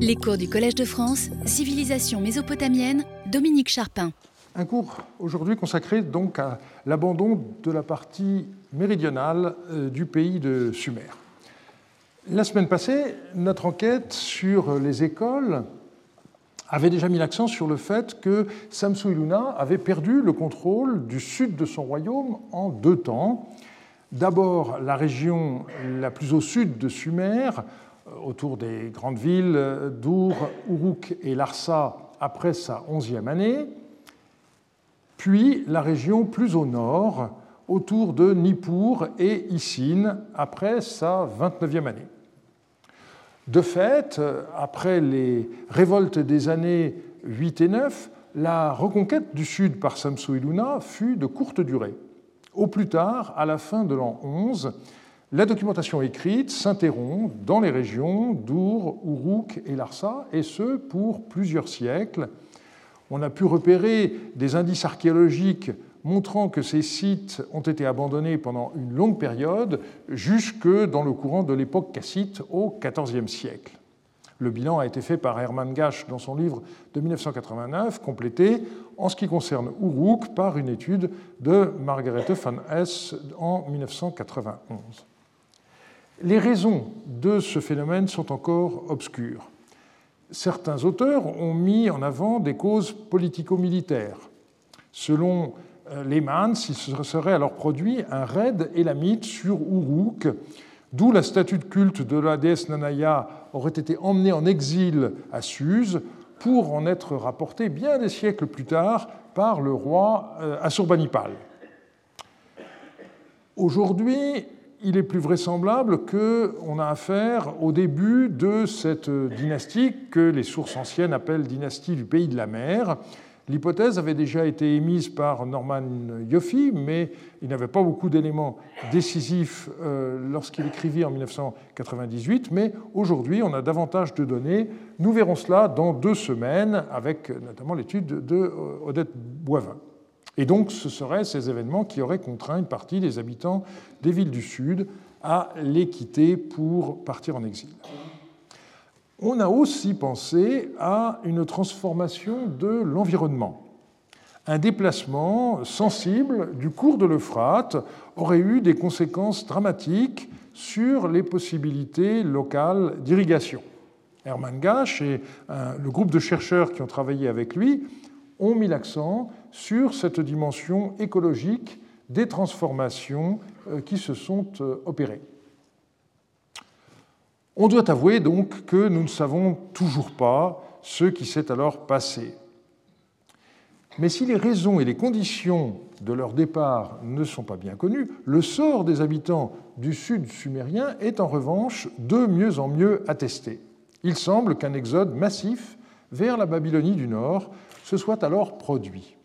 Les cours du Collège de France, Civilisation mésopotamienne, Dominique Charpin. Un cours aujourd'hui consacré donc à l'abandon de la partie méridionale euh, du pays de Sumer. La semaine passée, notre enquête sur les écoles avait déjà mis l'accent sur le fait que Samsu-Iluna avait perdu le contrôle du sud de son royaume en deux temps. D'abord, la région la plus au sud de Sumer, autour des grandes villes d'Our, Uruk et Larsa après sa onzième année, puis la région plus au nord, autour de Nippur et Isin après sa 29e année. De fait, après les révoltes des années 8 et 9, la reconquête du sud par Samsu Iluna fut de courte durée. Au plus tard, à la fin de l'an 11, la documentation écrite s'interrompt dans les régions d'Our, Uruk et Larsa, et ce pour plusieurs siècles. On a pu repérer des indices archéologiques montrant que ces sites ont été abandonnés pendant une longue période, jusque dans le courant de l'époque cassite au XIVe siècle. Le bilan a été fait par Hermann Gasch dans son livre de 1989, complété en ce qui concerne Uruk par une étude de Margarete van Hess en 1991. Les raisons de ce phénomène sont encore obscures. Certains auteurs ont mis en avant des causes politico-militaires. Selon euh, les Mans, il se serait alors produit un raid élamite sur Uruk, d'où la statue de culte de la déesse Nanaya aurait été emmenée en exil à Suse pour en être rapportée bien des siècles plus tard par le roi euh, Assurbanipal. Aujourd'hui, il est plus vraisemblable qu'on a affaire au début de cette dynastie que les sources anciennes appellent dynastie du pays de la mer, L'hypothèse avait déjà été émise par Norman Yoffe, mais il n'avait pas beaucoup d'éléments décisifs euh, lorsqu'il écrivit en 1998. Mais aujourd'hui, on a davantage de données. Nous verrons cela dans deux semaines, avec notamment l'étude de Odette Boivin. Et donc, ce seraient ces événements qui auraient contraint une partie des habitants des villes du Sud à les quitter pour partir en exil on a aussi pensé à une transformation de l'environnement. Un déplacement sensible du cours de l'Euphrate aurait eu des conséquences dramatiques sur les possibilités locales d'irrigation. Hermann Gasch et le groupe de chercheurs qui ont travaillé avec lui ont mis l'accent sur cette dimension écologique des transformations euh, qui se sont euh, opérées. On doit avouer donc que nous ne savons toujours pas ce qui s'est alors passé. Mais si les raisons et les conditions de leur départ ne sont pas bien connues, le sort des habitants du sud sumérien est en revanche de mieux en mieux attesté. Il semble qu'un exode massif vers la Babylonie du Nord soit alors produit.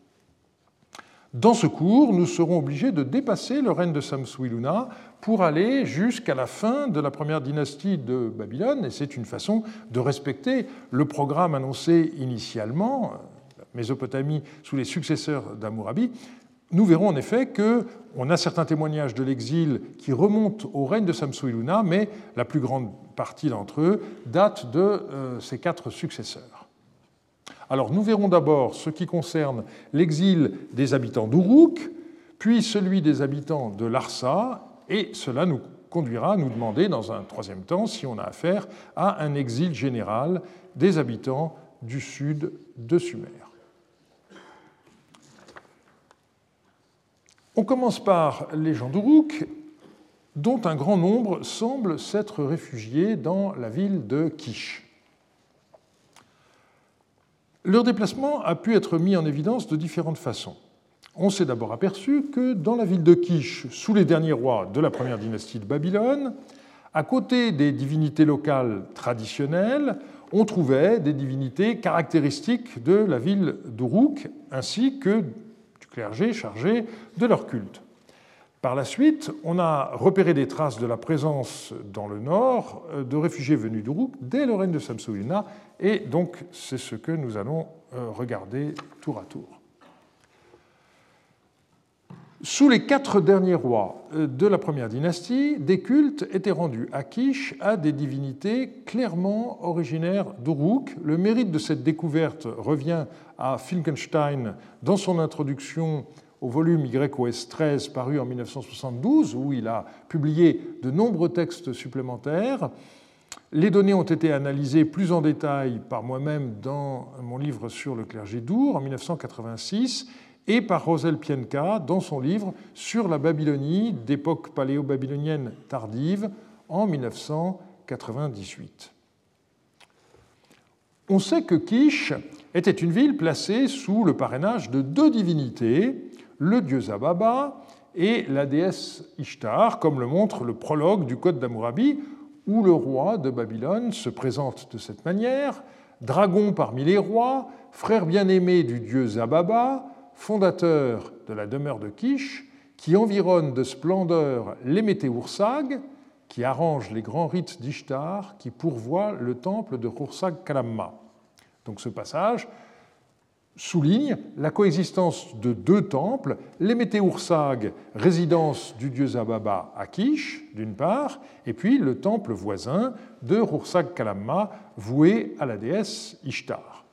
Dans ce cours, nous serons obligés de dépasser le règne de Samsuiluna pour aller jusqu'à la fin de la première dynastie de Babylone, et c'est une façon de respecter le programme annoncé initialement, Mésopotamie sous les successeurs d'Amourabi. Nous verrons en effet qu'on a certains témoignages de l'exil qui remontent au règne de Samsuiluna, mais la plus grande partie d'entre eux date de euh, ces quatre successeurs. Alors nous verrons d'abord ce qui concerne l'exil des habitants d'Uruk, puis celui des habitants de Larsa, et cela nous conduira à nous demander dans un troisième temps si on a affaire à un exil général des habitants du sud de Sumer. On commence par les gens d'Uruk, dont un grand nombre semblent s'être réfugiés dans la ville de Kish. Leur déplacement a pu être mis en évidence de différentes façons. On s'est d'abord aperçu que dans la ville de Kish, sous les derniers rois de la première dynastie de Babylone, à côté des divinités locales traditionnelles, on trouvait des divinités caractéristiques de la ville d'Uruk, ainsi que du clergé chargé de leur culte. Par la suite, on a repéré des traces de la présence dans le nord euh, de réfugiés venus d'Uruk dès le règne de Samsuiluna, et donc c'est ce que nous allons euh, regarder tour à tour. Sous les quatre derniers rois euh, de la première dynastie, des cultes étaient rendus à Kish à des divinités clairement originaires d'Uruk. Le mérite de cette découverte revient à Finkenstein dans son introduction au volume YOS 13 paru en 1972, où il a publié de nombreux textes supplémentaires. Les données ont été analysées plus en détail par moi-même dans mon livre sur le clergé d'Our en 1986 et par Rosel Pienka dans son livre sur la Babylonie d'époque paléo-babylonienne tardive en 1998. On sait que Kish était une ville placée sous le parrainage de deux divinités, le dieu Zababa et la déesse Ishtar, comme le montre le prologue du Code d'Amourabi, où le roi de Babylone se présente de cette manière, dragon parmi les rois, frère bien-aimé du dieu Zababa, fondateur de la demeure de Kish, qui environne de splendeur les Météoursag, qui arrange les grands rites d'Ishtar, qui pourvoient le temple de Rursag Kalamma. Donc ce passage souligne la coexistence de deux temples, les Météoursag, résidence du dieu Zababa à Kish, d'une part, et puis le temple voisin de Rursag Kalamma, voué à la déesse Ishtar.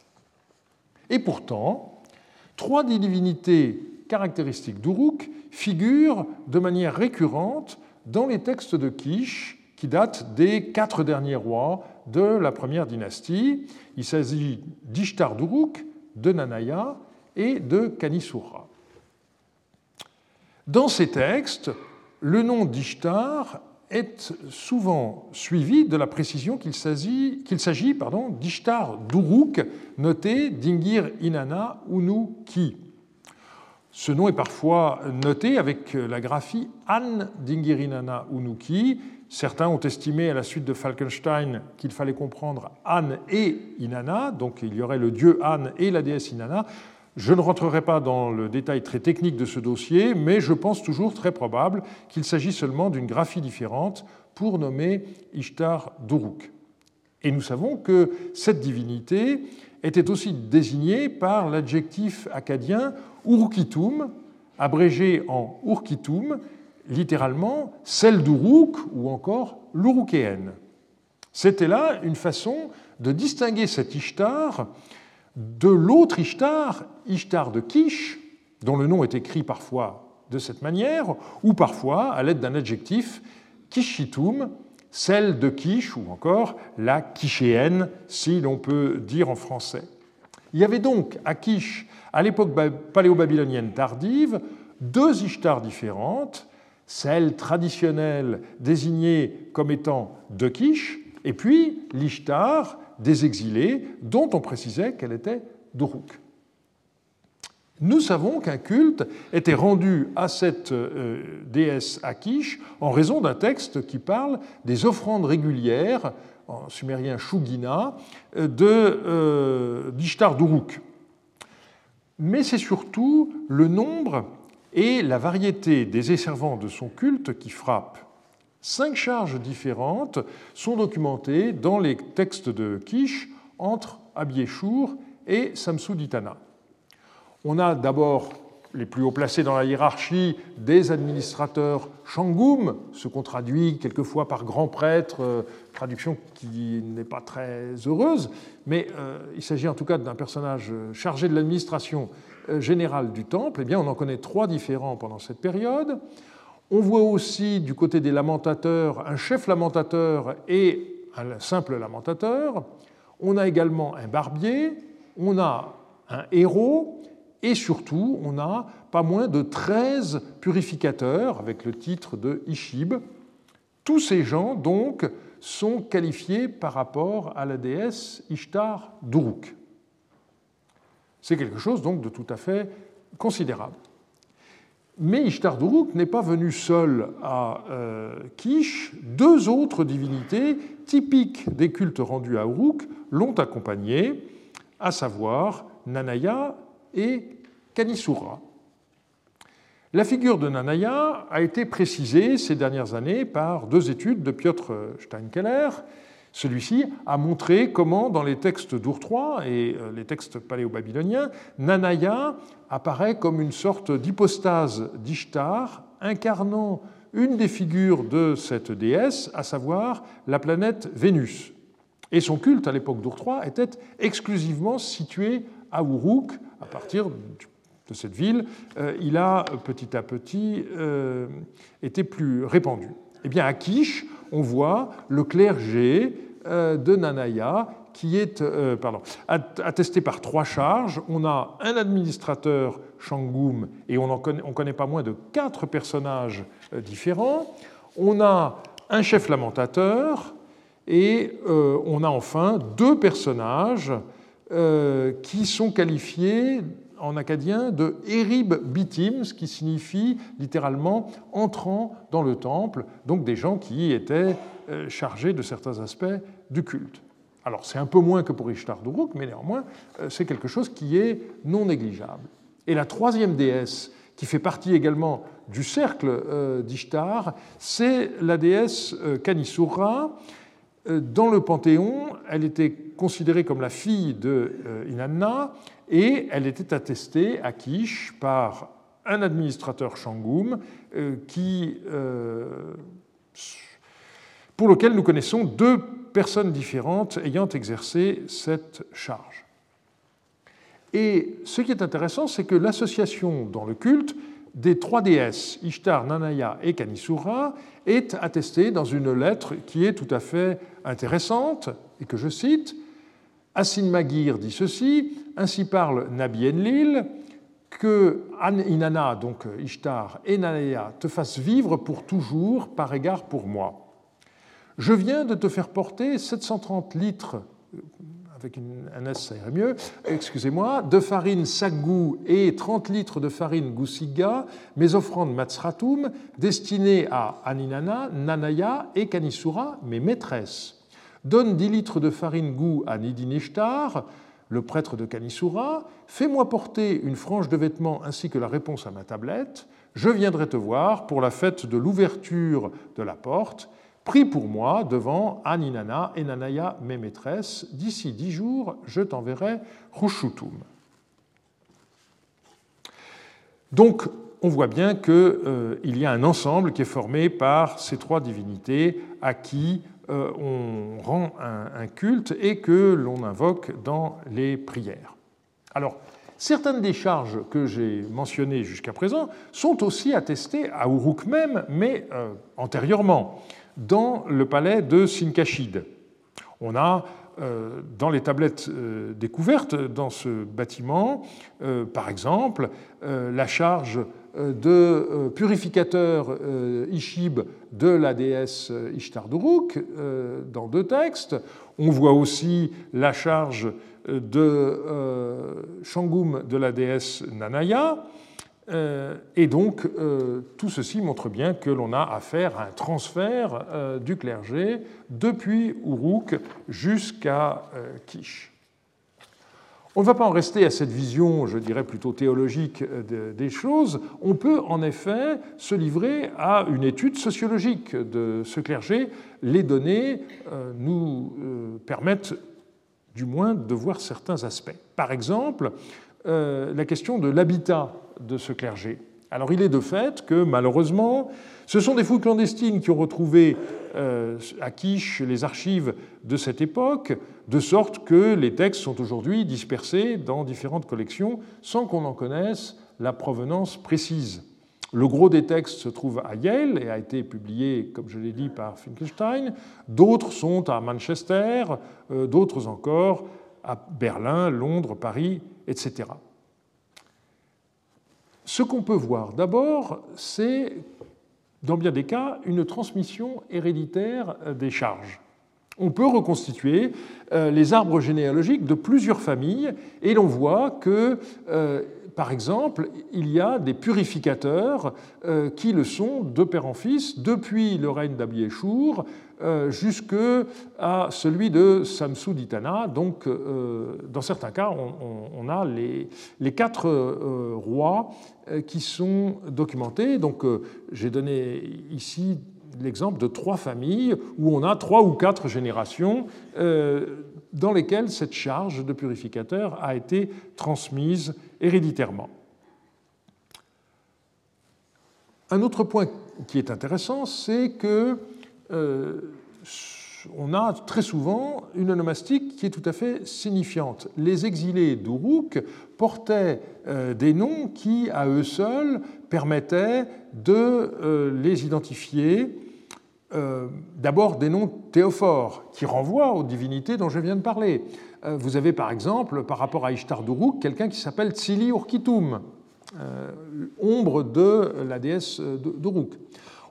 Et pourtant, Trois divinités caractéristiques d'Uruk figurent de manière récurrente dans les textes de Kish qui datent des quatre derniers rois de la première dynastie. Il s'agit d'Ishtar d'Uruk, de Nanaya et de Kanisura. Dans ces textes, le nom d'Ishtar est souvent suivi de la précision qu'il s'agit d'Ishtar d'Uruk, noté Dingir Inanna Unu Ki. Ce nom est parfois noté avec la graphie An Dingir Inanna Unu Ki. Certains ont estimé à la suite de Falkenstein qu'il fallait comprendre An et Inanna, donc il y aurait le dieu An et la déesse Inanna. Je ne rentrerai pas dans le détail très technique de ce dossier, mais je pense toujours très probable qu'il s'agit seulement d'une graphie différente pour nommer Ishtar d'Uruk. Et nous savons que cette divinité était aussi désignée par l'adjectif acadien Urukitum, abrégé en Urkitum, littéralement celle d'Uruk ou encore l'Urukéenne. C'était là une façon de distinguer cet Ishtar de l'autre Ishtar, Ishtar de Kish, dont le nom est écrit parfois de cette manière, ou parfois à l'aide d'un adjectif, Kishitum, celle de Kish, ou encore la Kishéenne, si l'on peut dire en français. Il y avait donc à Kish, à l'époque paléo-babylonienne tardive, deux Ishtars différentes, celle traditionnelle désignée comme étant de Kish, et puis l'Ishtar des exilés, dont on précisait qu'elle était d'Uruk. Nous savons qu'un culte était rendu à cette euh, déesse Akish en raison d'un texte qui parle des offrandes régulières, en sumérien Shugina, euh, de d'Ishtar d'Uruk. Mais c'est surtout le nombre et la variété des esservants de son culte qui frappent. Cinq charges différentes sont documentées dans les textes de Kish entre Abieshur et Samsuditana. On a d'abord les plus haut placés dans la hiérarchie des administrateurs Shangum, qu'on traduit quelquefois par grand prêtre, euh, traduction qui n'est pas très heureuse, mais euh, il s'agit en tout cas d'un personnage chargé de l'administration euh, générale du temple. Eh bien, on en connaît trois différents pendant cette période. On voit aussi du côté des lamentateurs un chef lamentateur et un simple lamentateur. On a également un barbier, on a un héros et surtout on a pas moins de 13 purificateurs avec le titre de Ishib. Tous ces gens donc sont qualifiés par rapport à la déesse Ishtar d'Uruk. C'est quelque chose donc de tout à fait considérable. Mais Ishtar d'Uruk n'est pas venu seul à euh, Kish. Deux autres divinités typiques des cultes rendus à Uruk l'ont accompagné, à savoir Nanaya et Kanisura. La figure de Nanaya a été précisée ces dernières années par deux études de Piotr Steinkeller Celui-ci a montré comment, dans les textes d'Ur et les textes paléo-babyloniens, Nanaya apparaît comme une sorte d'hypostase d'Ishtar, incarnant une des figures de cette déesse, à savoir la planète Vénus. Et son culte à l'époque d'Ur était exclusivement situé à Uruk, à partir de cette ville, euh, il a petit à petit euh, été plus répandu. Eh bien, à Kish, on voit le clergé euh, de Nanaya qui est pardon, attesté par trois charges. On a un administrateur Shangum et on, connaît, on connaît pas moins de quatre personnages différents. On a un chef lamentateur et on a enfin deux personnages qui sont qualifiés en acadien de Erib Bitim, ce qui signifie littéralement entrant dans le temple, donc des gens qui étaient euh, chargés de certains aspects du culte. Alors c'est un peu moins que pour Ishtar d'Uruk, mais néanmoins euh, c'est quelque chose qui est non négligeable. Et la troisième déesse, qui fait partie également du cercle euh, d'Ishtar, c'est la déesse Kanisura. Dans le Panthéon, elle était considérée comme la fille de Inanna, et elle était attestée à Kish par un administrateur Shangum euh, qui, euh, pour lequel nous connaissons deux personnes différentes ayant exercé cette charge. Et ce qui est intéressant, c'est que l'association dans le culte des trois déesses, Ishtar, Nanaya et Kanisura, est attestée dans une lettre qui est tout à fait intéressante et que je cite. Asin Magir dit ceci ainsi parle Nabi Enlil, que Inanna, donc Ishtar, et Nanaya te fassent vivre pour toujours par égard pour moi. Je viens de te faire porter 730 litres, avec un S ça irait mieux, excusez-moi, de farine sagou et 30 litres de farine goussiga, mes offrandes matsratum, destinées à Aninana, Nanaya et Kanisura, mes maîtresses. Donne 10 litres de farine goût à Nidinishtar, le prêtre de Kanisura, Fais-moi porter une frange de vêtements ainsi que la réponse à ma tablette. Je viendrai te voir pour la fête de l'ouverture de la porte. Prie pour moi devant Aninana et Nanaya, mes maîtresses. D'ici dix jours, je t'enverrai Rushutum. Donc, on voit bien qu'il euh, y a un ensemble qui est formé par ces trois divinités à qui on rend un, culte et que l'on invoque dans les prières. Alors, certaines des charges que j'ai mentionnées jusqu'à présent sont aussi attestées à Uruk même, mais euh, antérieurement, dans le palais de Sinkashid. On a euh, dans les tablettes découvertes dans ce bâtiment, par exemple, la charge de euh, purificateur euh, Ishib de la déesse Ishtar d'Uruk euh, dans deux textes. On voit aussi la charge de Shangum de la déesse Nanaya. Et donc, tout ceci montre bien que l'on a affaire à un transfert du clergé depuis Uruk jusqu'à Kish. On ne va pas en rester à cette vision, je dirais plutôt théologique euh, des choses. On peut en effet se livrer à une étude sociologique de ce clergé. Les données euh, nous euh, permettent du moins de voir certains aspects. Par exemple, la question de l'habitat de ce clergé. Alors il est de fait que malheureusement, ce sont des fouilles clandestines qui ont retrouvé à Quiche les archives de cette époque, de sorte que les textes sont aujourd'hui dispersés dans différentes collections sans qu'on en connaisse la provenance précise. Le gros des textes se trouve à Yale et a été publié, comme je l'ai dit, par Finkelstein. D'autres sont à Manchester, euh, d'autres encore à Berlin, Londres, Paris, etc. Ce qu'on peut voir d'abord, c'est, dans bien des cas, une transmission héréditaire des charges. On peut reconstituer euh, les arbres généalogiques de plusieurs familles et l'on voit que, euh, par exemple, il y a des purificateurs euh, qui le sont de père en fils depuis le règne d'Abiéchour jusqu'à celui de Samsuditana. Donc, dans certains cas, on, a les quatre rois qui sont documentés. Donc, j'ai donné ici l'exemple de trois familles où on a trois ou quatre générations dans lesquelles cette charge de purificateur a été transmise héréditairement. Un autre point qui est intéressant, c'est que euh, on a très souvent une onomastique qui est tout à fait signifiante. Les exilés d'Uruk portaient euh, des noms qui, à eux seuls, permettaient de euh, les identifier. D'abord des noms théophores qui renvoient aux divinités dont je viens de parler. vous avez par exemple, par rapport à Ishtar d'Uruk, quelqu'un qui s'appelle Tsili Urkitum, euh, ombre de la déesse d'Uruk.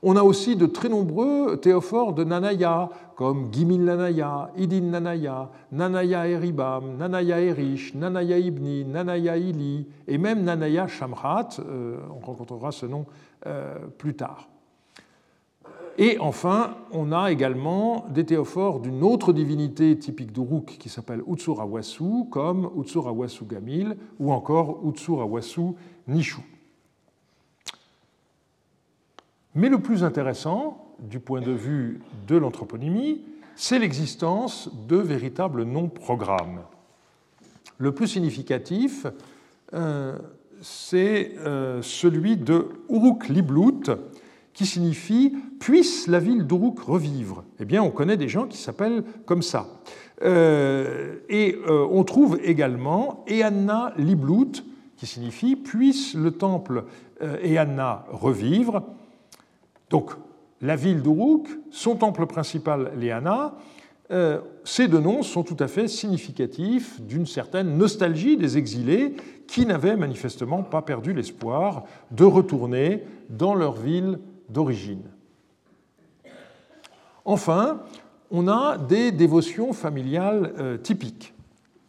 On a aussi de très nombreux théophores de Nanaya, comme Gimil Nanaya, Idin Nanaya, Nanaya Eribam, Nanaya Erish, Nanaya Ibni, Nanaya Ili, et même Nanaya Shamrat, euh, on rencontrera ce nom euh, plus tard. Et enfin, on a également des théophores d'une autre divinité typique d'Uruk qui s'appelle Utsurawasu, comme Utsurawasu Gamil ou encore Utsurawasu Nishu. Mais le plus intéressant, du point de vue de l'anthroponymie, c'est l'existence de véritables noms-programmes. Le plus significatif, euh, c'est euh, celui de Uruk Liblut, qui signifie Puisse la ville d'Uruk revivre Eh bien, on connaît des gens qui s'appellent comme ça. Euh, et euh, on trouve également Eanna Liblut, qui signifie Puisse le temple euh, Eanna revivre. Donc, la ville d'Uruk, son temple principal, l'Eanna, ces deux noms sont tout à fait significatifs d'une certaine nostalgie des exilés qui n'avaient manifestement pas perdu l'espoir de retourner dans leur ville d'origine. Enfin, on a des dévotions familiales euh, typiques.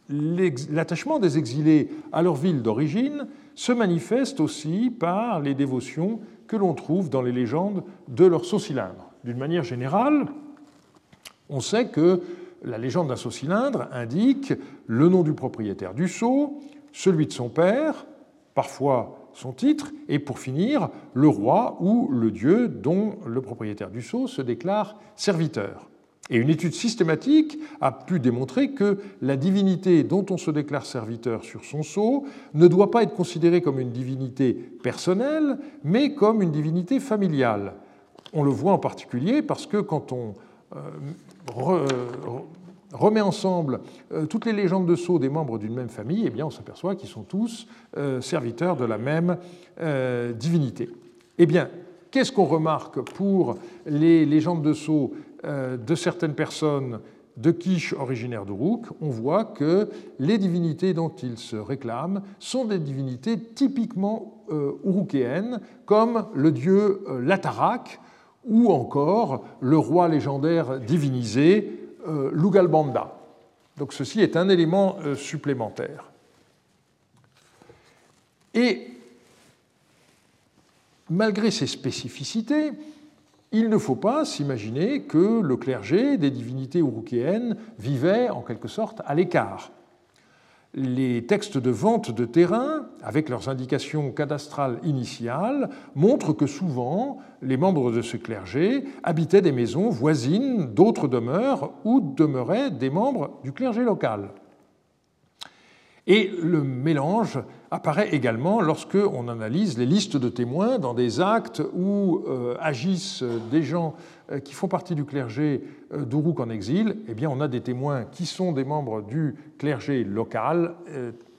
L'attachement des exilés à leur ville d'origine se manifeste aussi par les dévotions que l'on trouve dans les légendes de leur saut-cylindre. D'une manière générale, on sait que la légende d'un saut-cylindre indique le nom du propriétaire du sceau, celui de son père, parfois son titre, et pour finir, le roi ou le dieu dont le propriétaire du sceau se déclare serviteur. Et une étude systématique a pu démontrer que la divinité dont on se déclare serviteur sur son sceau ne doit pas être considérée comme une divinité personnelle, mais comme une divinité familiale. On le voit en particulier parce que quand on euh, remet ensemble euh, toutes les légendes de Sceaux des membres d'une même famille, eh bien, on s'aperçoit qu'ils sont tous euh, serviteurs de la même euh, divinité. Eh bien, qu'est-ce qu'on remarque pour les légendes de Sceaux de certaines personnes de quiche originaires d'Uruk On voit que les divinités dont ils se réclament sont des divinités typiquement urukéennes, comme le dieu Latarak ou encore le roi légendaire divinisé Lugalbanda. Donc ceci est un élément euh, supplémentaire. Et malgré ces spécificités, il ne faut pas s'imaginer que le clergé des divinités urukéennes vivait en quelque sorte à l'écart les textes de vente de terrain, avec leurs indications cadastrales initiales, montrent que souvent les membres de ce clergé habitaient des maisons voisines d'autres demeures où demeuraient des membres du clergé local. Et le mélange apparaît également lorsque on analyse les listes de témoins dans des actes où euh, agissent des gens qui font partie du clergé euh, d'Uruk en exil. Eh bien, on a des témoins qui sont des membres du clergé local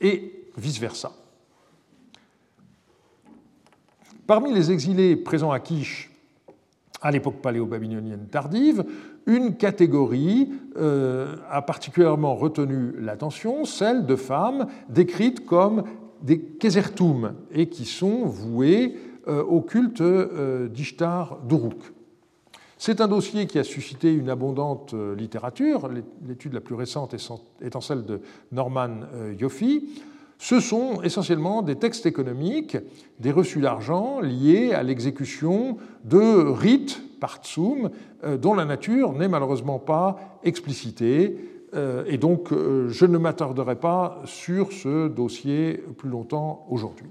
et vice-versa. Parmi les exilés présents à Kish à l'époque paléo-babylonienne tardive, une catégorie euh, a particulièrement retenu l'attention, celle de femmes décrites comme des Kézertoum et qui sont vouées euh, au culte euh, d'Ishtar d'Uruk. C'est un dossier qui a suscité une abondante littérature, l'étude la plus récente étant celle de Norman Yoffe. Ce sont essentiellement des textes économiques, des reçus d'argent liés à l'exécution de rites par Tsum, euh, dont la nature n'est malheureusement pas explicitée. Euh, et donc, euh, je ne m'attarderai pas sur ce dossier plus longtemps aujourd'hui.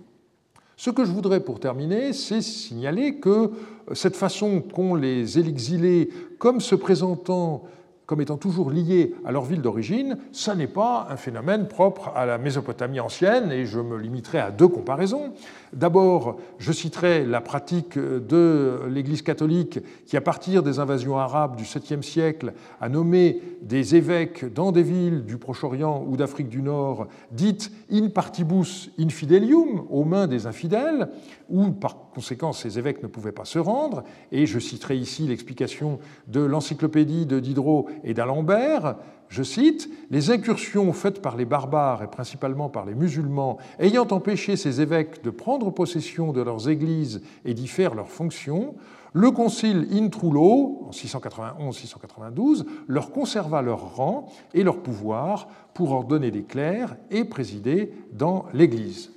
Ce que je voudrais pour terminer, c'est signaler que cette façon qu'ont les exilés, comme se présentant comme étant toujours liés à leur ville d'origine, ça n'est pas un phénomène propre à la Mésopotamie ancienne, et je me limiterai à deux comparaisons. D'abord, je citerai la pratique de l'Église catholique qui, à partir des invasions arabes du 7e siècle, a nommé des évêques dans des villes du Proche-Orient ou d'Afrique du Nord, dites in partibus infidelium, aux mains des infidèles, où par conséquent ces évêques ne pouvaient pas se rendre. Et je citerai ici l'explication de l'encyclopédie de Diderot et d'Alembert. Je cite Les incursions faites par les barbares et principalement par les musulmans, ayant empêché ces évêques de prendre possession de leurs églises et d'y faire leurs fonctions, le concile Intrulo, en 691-692, leur conserva leur rang et leur pouvoir pour ordonner des clercs et présider dans l'Église.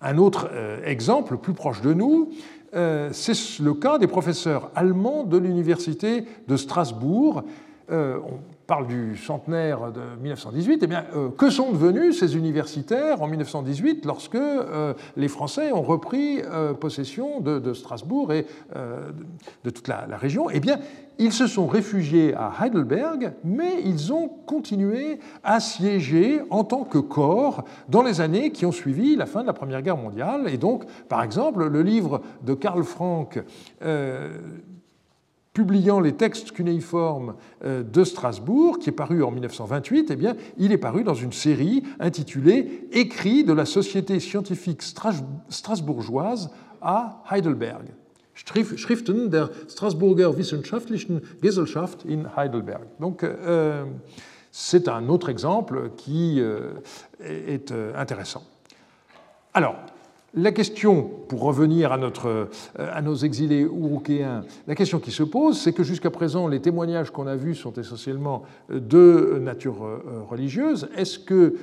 Un autre euh, exemple plus proche de nous, euh, c'est le cas des professeurs allemands de l'université de Strasbourg. Euh, parle du centenaire de 1918, eh bien, que sont devenus ces universitaires en 1918 lorsque les Français ont repris possession de, Strasbourg et de toute la, la région? Eh bien, ils se sont réfugiés à Heidelberg, mais ils ont continué à siéger en tant que corps dans les années qui ont suivi la fin de la Première Guerre mondiale. Et donc, par exemple, le livre de Karl Frank, euh, publiant les textes cunéiformes euh, de Strasbourg, qui est paru en 1928, eh bien, il est paru dans une série intitulée Écrits de la Société scientifique strasbourgeoise à Heidelberg. Schriften der Strasburger Wissenschaftlichen Gesellschaft in Heidelberg. Donc, euh, c'est un autre exemple qui euh, est euh, intéressant. Alors, la question, pour revenir à, à nos exilés urukéens, la question qui se pose, c'est que jusqu'à présent, les témoignages qu'on a vus sont essentiellement de nature religieuse. Est-ce que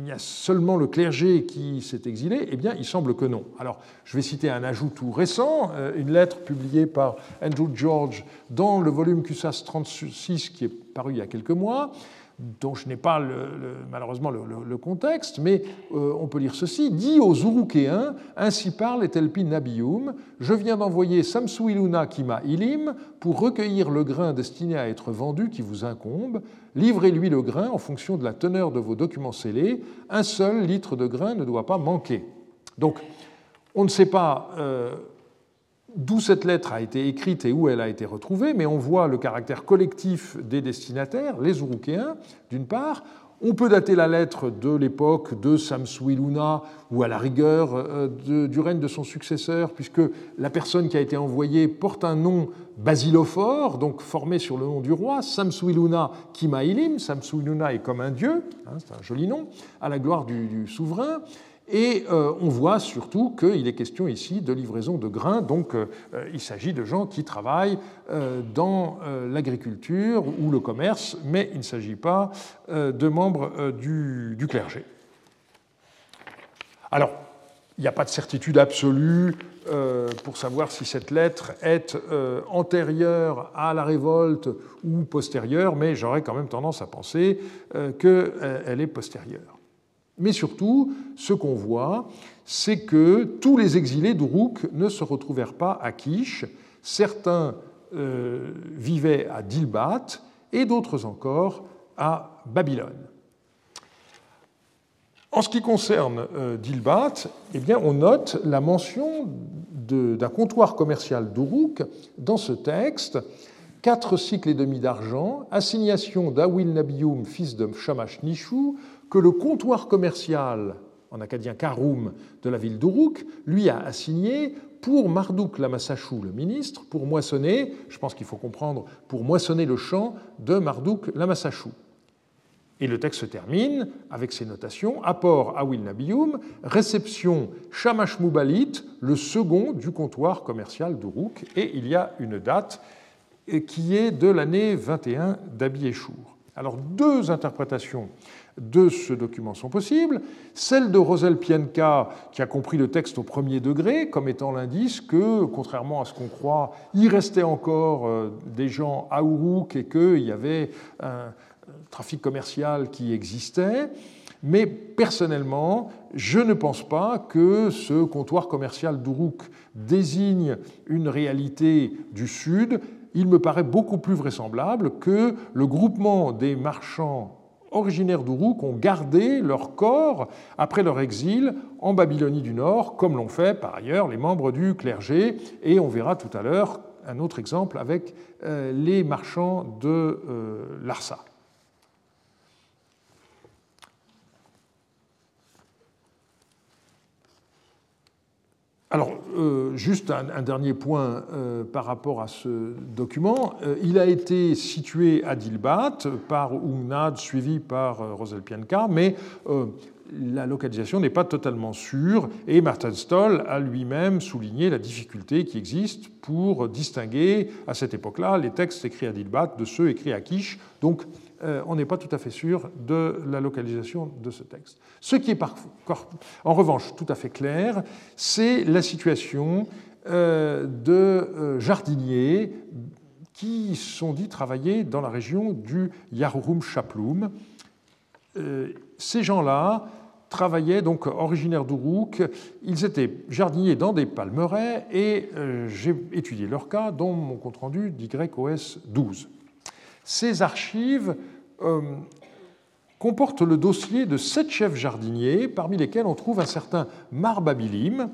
il y a seulement le clergé qui s'est exilé? Eh bien, il semble que non. Alors, je vais citer un ajout tout récent, euh, une lettre publiée par Andrew George dans le volume QSAS 36 qui est paru il y a quelques mois, dont je n'ai pas malheureusement le, contexte, mais euh, on peut lire ceci. Dit aux Urukéens, ainsi parle Etelpi Nabium, je viens d'envoyer Samsuiluna Kima Ilim pour recueillir le grain destiné à être vendu qui vous incombe. Livrez-lui le grain en fonction de la teneur de vos documents scellés. Un seul litre de grain ne doit pas manquer. Donc, on ne sait pas. Euh, d'où cette lettre a été écrite et où elle a été retrouvée, mais on voit le caractère collectif des destinataires, les Urukéens, d'une part. On peut dater la lettre de l'époque de Samsuiluna ou à la rigueur euh, du règne de son successeur, puisque la personne qui a été envoyée porte un nom basilophore, donc formé sur le nom du roi, Samsuiluna Kimailim. Samsuiluna est comme un dieu, hein, c'est un joli nom, à la gloire du souverain. Et euh, on voit surtout qu'il est question ici de livraison de grains, donc euh, il s'agit de gens qui travaillent euh, dans l'agriculture ou le commerce, mais il ne s'agit pas de membres du, du, clergé. Alors, il n'y a pas de certitude absolue pour savoir si cette lettre est antérieure à la révolte ou postérieure, mais j'aurais quand même tendance à penser qu'elle est postérieure. Mais surtout, ce qu'on voit, c'est que tous les exilés d'Uruk ne se retrouvèrent pas à Kish. Certains euh, vivaient à Dilbat et d'autres encore à Babylone. En ce qui concerne euh, Dilbat, eh bien, on note la mention d'un comptoir commercial d'Uruk dans ce texte. Quatre cycles et demi d'argent, assignation d'Awil Nabium, fils de Shamash Nishu, que le comptoir commercial en acadien Karoum de la ville d'Uruk lui a assigné pour Marduk Lamassachou, le ministre, pour moissonner, je pense qu'il faut comprendre, pour moissonner le champ de Marduk Lamassachou. Et le texte se termine avec ces notations apport Awil Nabiyum, réception Shamash Moubalit, le second du comptoir commercial d'Uruk, et il y a une date qui est de l'année 21 d'Abiéchour. Alors, deux interprétations de ce document sont possibles. Celle de Rosel Pienka, qui a compris le texte au premier degré, comme étant l'indice que, contrairement à ce qu'on croit, il restait encore euh, des gens à Uruk et qu'il y avait un trafic commercial qui existait. Mais personnellement, je ne pense pas que ce comptoir commercial d'Uruk désigne une réalité du Sud. Il me paraît beaucoup plus vraisemblable que le groupement des marchands originaires d'Uruk ont gardé leur corps après leur exil en Babylonie du Nord, comme l'ont fait par ailleurs les membres du clergé, et on verra tout à l'heure un autre exemple avec euh, les marchands de euh, Larsa. Alors, euh, juste un, dernier point par rapport à ce document. il a été situé à Dilbat par Umnad, suivi par Rosel Pianka, mais la localisation n'est pas totalement sûre et Martin Stoll a lui-même souligné la difficulté qui existe pour distinguer à cette époque-là les textes écrits à Dilbat de ceux écrits à Kish. Donc euh, on n'est pas tout à fait sûr de la localisation de ce texte. Ce qui est en revanche tout à fait clair, c'est la situation euh, de euh, jardiniers qui sont dits travailler dans la région du Yarurum Chaplum. Ces gens-là travaillaient, donc originaires d'Uruk, ils étaient jardiniers dans des palmeraies et euh, j'ai étudié leur cas dans mon compte-rendu d'YOS 12. Ces archives euh, comportent le dossier de sept chefs jardiniers, parmi lesquels on trouve un certain Marbabilim,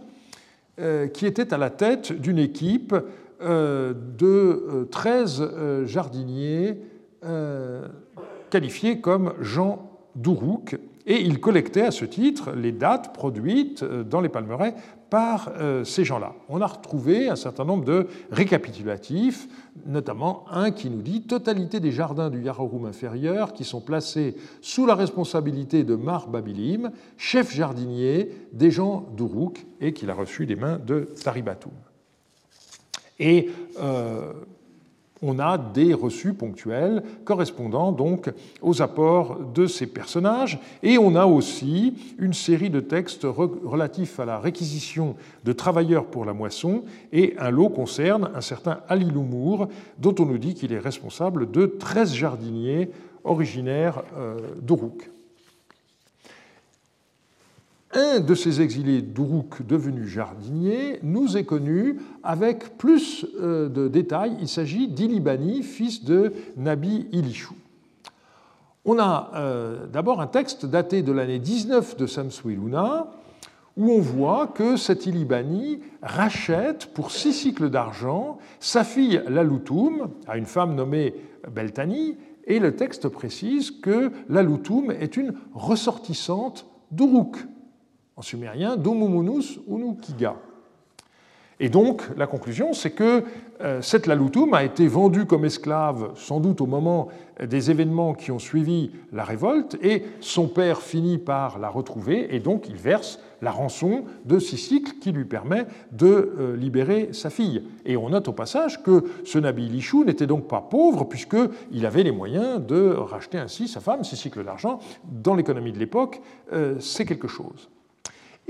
euh, qui était à la tête d'une équipe de 13 jardiniers qualifiés comme gens d'Uruk, et il collectait à ce titre les dates produites euh, dans les palmeraies par euh, ces gens-là. On a retrouvé un certain nombre de récapitulatifs, notamment un qui nous dit totalité des jardins du Yarorum inférieur qui sont placés sous la responsabilité de Mar Babilim, chef jardinier des gens d'Uruk, et qu'il a reçu des mains de Taribatum. Et euh, on a des reçus ponctuels correspondant donc aux apports de ces personnages, et on a aussi une série de textes relatifs à la réquisition de travailleurs pour la moisson, et un lot concerne un certain Ali Loumour, dont on nous dit qu'il est responsable de 13 jardiniers originaires euh, d'Uruk. Un de ces exilés d'Uruk devenus jardiniers nous est connu avec plus euh, de détails. Il s'agit d'Ilibani, fils de Nabi Ilishou. On a euh, d'abord un texte daté de l'année 19 de Samsuiluna où on voit que cet Ilibani rachète pour six cycles d'argent sa fille Laloutoum à une femme nommée Beltani, et le texte précise que Laloutoum est une ressortissante d'Uruk, en sumérien, Dumumunus Unukiga. Et donc, la conclusion, c'est que euh, cette Laloutoum a été vendue comme esclave, sans doute au moment des événements qui ont suivi la révolte, et son père finit par la retrouver, et donc il verse la rançon de six cycles qui lui permet de euh, libérer sa fille. Et on note au passage que ce Nabi Lichou n'était donc pas pauvre, puisqu'il avait les moyens de racheter ainsi sa femme, six cycles d'argent. Dans l'économie de l'époque, euh, c'est quelque chose.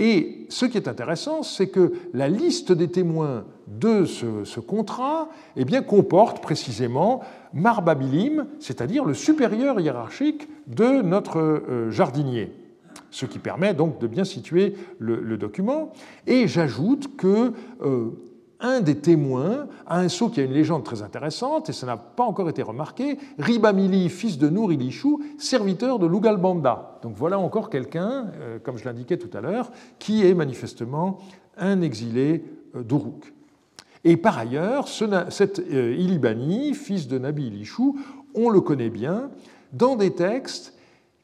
Et ce qui est intéressant, c'est que la liste des témoins de ce, contrat eh bien, comporte précisément Marbabilim, c'est-à-dire le supérieur hiérarchique de notre euh, jardinier ce qui permet donc de bien situer le, document. Et j'ajoute que euh, un des témoins a un sceau qui a une légende très intéressante, et ça n'a pas encore été remarqué, Ribamili, fils de Nour Ilishou, serviteur de Lugalbanda. Donc voilà encore quelqu'un, euh, comme je l'indiquais tout à l'heure, qui est manifestement un exilé euh, d'Uruk. Et par ailleurs, cet euh, Ilibani, fils de Nabi Ilishou, on le connaît bien, dans des textes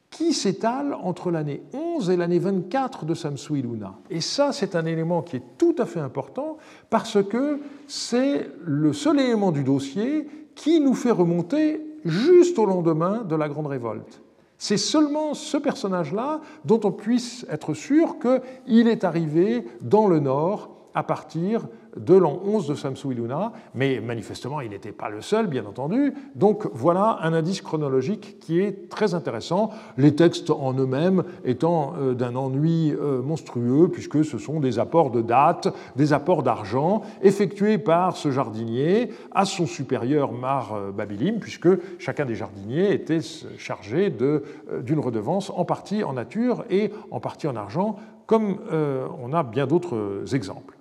qui s'étale entre l'année 11 et l'année 24 de Samsui Luna. Et ça, c'est un élément qui est tout à fait important parce que c'est le seul élément du dossier qui nous fait remonter juste au lendemain de la Grande Révolte. C'est seulement ce personnage-là dont on puisse être sûr qu'il est arrivé dans le Nord à partir de l'an 11 de Samsu-Iluna, mais manifestement il n'était pas le seul, bien entendu. Donc voilà un indice chronologique qui est très intéressant, les textes en eux-mêmes étant euh, d'un ennui euh, monstrueux, puisque ce sont des apports de date, des apports d'argent, effectués par ce jardinier à son supérieur Mar Babilim, puisque chacun des jardiniers était chargé d'une redevance en partie en nature et en partie en argent, comme on a bien d'autres exemples.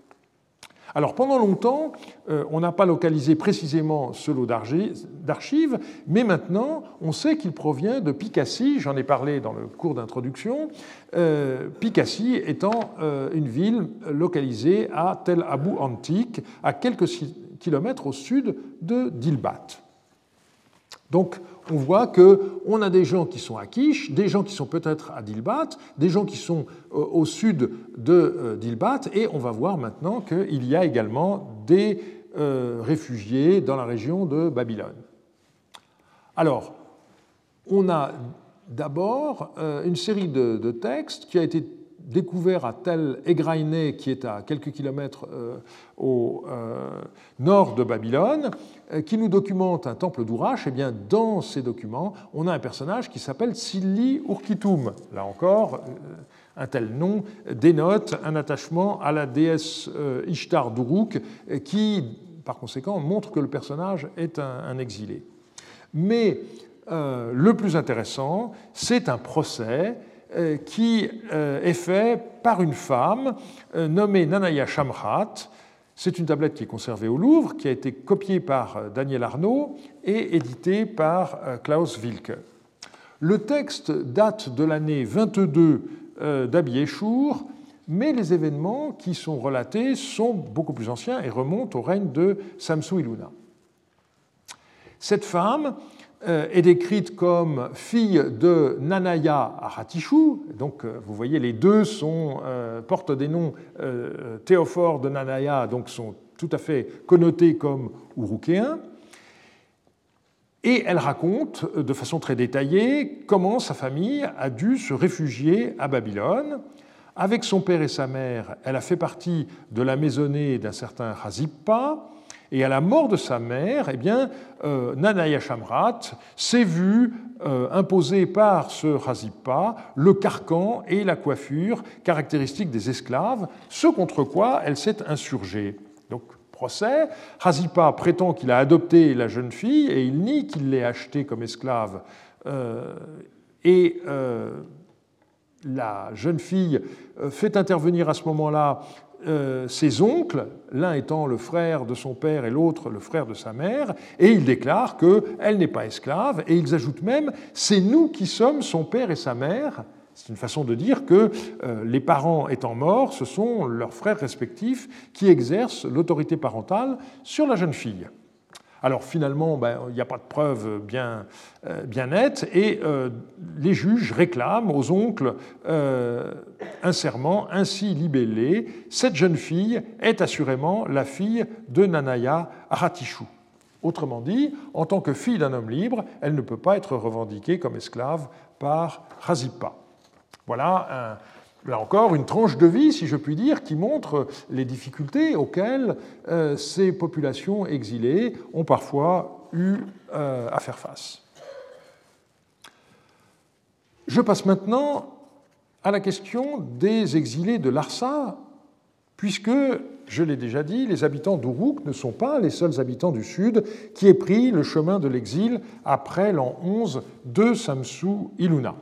Alors pendant longtemps, euh, on n'a pas localisé précisément ce lot d'archives, mais maintenant on sait qu'il provient de Picassi, j'en ai parlé dans le cours d'introduction, euh, Picassi étant euh, une ville localisée à Tel Abu Antique, à quelques kilomètres au sud de Dilbat. On voit qu'on a des gens qui sont à Kish, des gens qui sont peut-être à Dilbat, des gens qui sont euh, au sud de euh, Dilbat, et on va voir maintenant qu'il y a également des euh, réfugiés dans la région de Babylone. Alors, on a d'abord une série de, textes qui a été découvert à Tel Egraine, qui est à quelques kilomètres euh, au euh, nord de Babylone, euh, qui nous documente un temple d'Ourache. Et eh bien, dans ces documents, on a un personnage qui s'appelle Silli Urkitum. Là encore, un tel nom dénote un attachement à la déesse Ishtar d'Uruk, qui, par conséquent, montre que le personnage est un, exilé. Mais le plus intéressant, c'est un procès qui euh, est fait par une femme euh, nommée Nanaya Shamrat. C'est une tablette qui est conservée au Louvre, qui a été copiée par Daniel Arnaud et éditée par Klaus Wilke. Le texte date de l'année 22 d'Abiéchour, mais les événements qui sont relatés sont beaucoup plus anciens et remontent au règne de Samsu Iluna. Cette femme euh, est décrite comme fille de Nanaya Aratishu. Donc, euh, vous voyez, les deux sont, euh, portent des noms théophores de Nanaya, donc sont tout à fait connotés comme urukéens. Et elle raconte de façon très détaillée comment sa famille a dû se réfugier à Babylone. Avec son père et sa mère, elle a fait partie de la maisonnée d'un certain Razippa. Et à la mort de sa mère, eh bien, euh, Nanaya Shamrat s'est vue euh, imposer par ce Razipa le carcan et la coiffure caractéristiques des esclaves, ce contre quoi elle s'est insurgée. Donc, procès, Razipa prétend qu'il a adopté la jeune fille et il nie qu'il l'ait achetée comme esclave. Euh, et la jeune fille fait intervenir à ce moment-là euh, ses oncles, l'un étant le frère de son père et l'autre le frère de sa mère, et ils déclarent qu'elle n'est pas esclave, et ils ajoutent même c'est nous qui sommes son père et sa mère. C'est une façon de dire que euh, les parents étant morts, ce sont leurs frères respectifs qui exercent l'autorité parentale sur la jeune fille. Alors finalement, ben, il n'y a pas de preuve bien, euh, bien nette et euh, les juges réclament aux oncles euh, un serment ainsi libellé. Cette jeune fille est assurément la fille de Nanaya Aratishu. Autrement dit, en tant que fille d'un homme libre, elle ne peut pas être revendiquée comme esclave par Razipa. Voilà un, là encore, une tranche de vie, si je puis dire, qui montre les difficultés auxquelles euh, ces populations exilées ont parfois eu euh, à faire face. Je passe maintenant à la question des exilés de Larsa, puisque, je l'ai déjà dit, les habitants d'Uruk ne sont pas les seuls habitants du Sud qui aient pris le chemin de l'exil après l'an 11 de Samsu Iluna.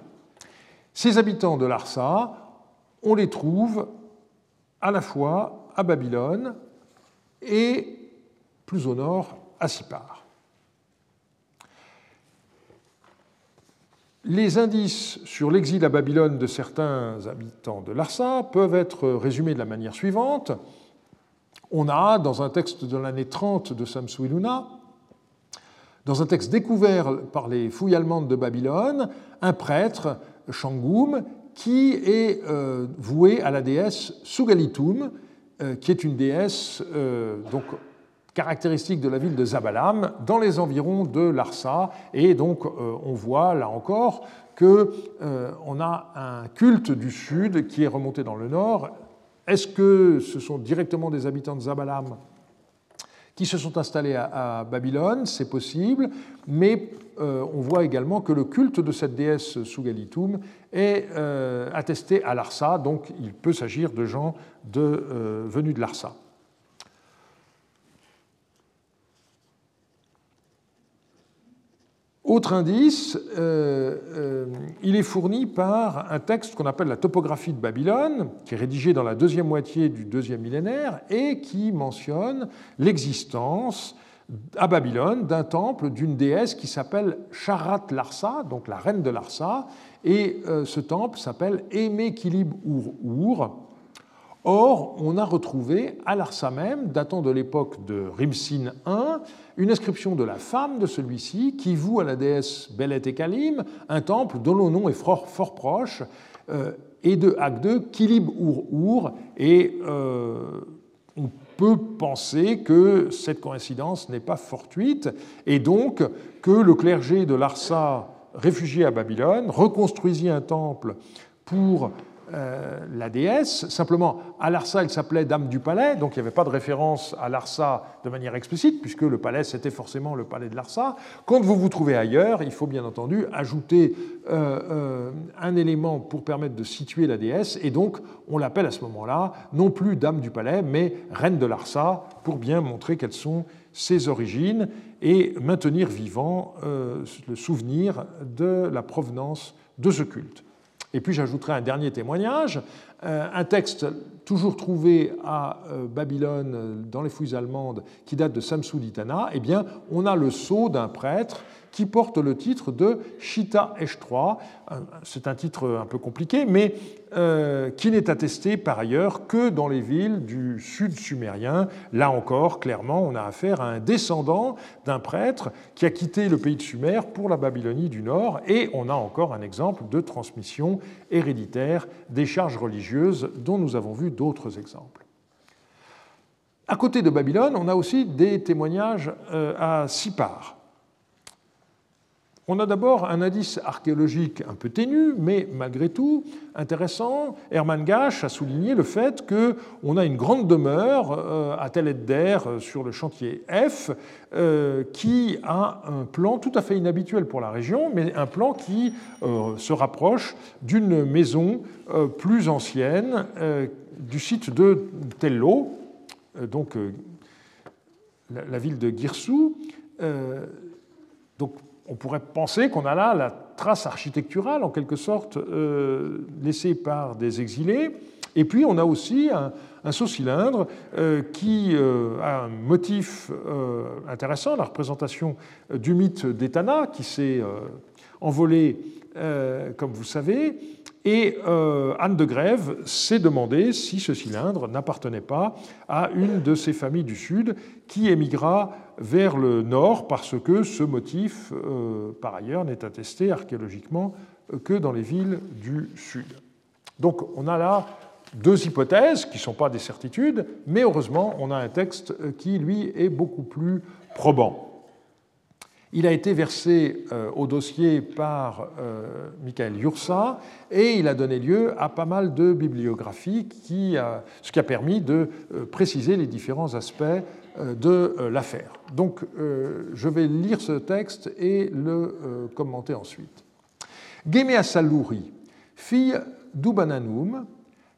Ces habitants de Larsa on les trouve à la fois à Babylone et plus au nord à Sipar. Les indices sur l'exil à Babylone de certains habitants de Larsa peuvent être résumés de la manière suivante. On a, dans un texte de l'année 30 de Samsu Iluna, dans un texte découvert par les fouilles allemandes de Babylone, un prêtre, Shangum, qui est euh, voué à la déesse Sugalitum, euh, qui est une déesse euh, donc, caractéristique de la ville de Zabalam, dans les environs de Larsa. Et donc, on voit là encore qu'on a un culte du sud qui est remonté dans le nord Est-ce que ce sont directement des habitants de Zabalam qui se sont installés à, Babylone C'est possible, mais euh, on voit également que le culte de cette déesse Sugalitum est euh, attesté à Larsa, donc il peut s'agir de gens de, venus de Larsa. Autre indice, euh, euh, il est fourni par un texte qu'on appelle la topographie de Babylone, qui est rédigé dans la deuxième moitié du deuxième millénaire et qui mentionne l'existence à Babylone d'un temple d'une déesse qui s'appelle Charat Larsa, donc la reine de Larsa, et euh, ce temple s'appelle Emekilib Ur-Ur, Or, on a retrouvé à Larsa même, datant de l'époque de Rimsin I, une inscription de la femme de celui-ci qui voue à la déesse Belet et Kalim un temple dont le nom est fort, proche, euh, et de Agde, Kilib Ur Ur, et euh, on peut penser que cette coïncidence n'est pas fortuite, et donc que le clergé de Larsa, réfugié à Babylone, reconstruisit un temple pour euh, la déesse. Simplement, à Larsa, elle s'appelait Dame du Palais, donc il n'y avait pas de référence à Larsa de manière explicite, puisque le palais, c'était forcément le palais de Larsa. Quand vous vous trouvez ailleurs, il faut bien entendu ajouter euh, euh, un élément pour permettre de situer la déesse, et donc on l'appelle à ce moment-là non plus Dame du Palais, mais Reine de Larsa, pour bien montrer quelles sont ses origines et maintenir vivant le souvenir de la provenance de ce culte. Et puis j'ajouterai un dernier témoignage, euh, un texte toujours trouvé à euh, Babylone euh, dans les fouilles allemandes qui date de Samsuditana. Eh bien, on a le sceau d'un prêtre qui porte le titre de Shita Esh3. C'est un titre un peu compliqué, mais euh, qui n'est attesté par ailleurs que dans les villes du sud sumérien. Là encore, clairement, on a affaire à un descendant d'un prêtre qui a quitté le pays de Sumer pour la Babylonie du Nord, et on a encore un exemple de transmission héréditaire des charges religieuses dont nous avons vu d'autres exemples. À côté de Babylone, on a aussi des témoignages euh, à Sipar. On a d'abord un indice archéologique un peu ténu, mais malgré tout intéressant. Hermann Gasch a souligné le fait qu'on a une grande demeure euh, à Tel Edder euh, sur le chantier F euh, qui a un plan tout à fait inhabituel pour la région, mais un plan qui se rapproche d'une maison plus ancienne du site de Tello, donc la ville de Girsou. On pourrait penser qu'on a là la trace architecturale, en quelque sorte, euh, laissée par des exilés. Et puis, on a aussi un, saut-cylindre euh, qui euh, a un motif intéressant, la représentation du mythe d'Etana, qui s'est envolé, comme vous savez. Et Anne de Grève s'est demandé si ce cylindre n'appartenait pas à une de ces familles du Sud qui émigra vers le nord parce que ce motif, euh, par ailleurs, n'est attesté archéologiquement que dans les villes du sud. Donc on a là deux hypothèses qui ne sont pas des certitudes, mais heureusement on a un texte qui, lui, est beaucoup plus probant. Il a été versé euh, au dossier par euh, Michael Yursa et il a donné lieu à pas mal de bibliographies, ce qui a permis de préciser les différents aspects de euh, l'affaire. Donc euh, je vais lire ce texte et le commenter ensuite. Gemea Salouri, fille d'Ubananoum,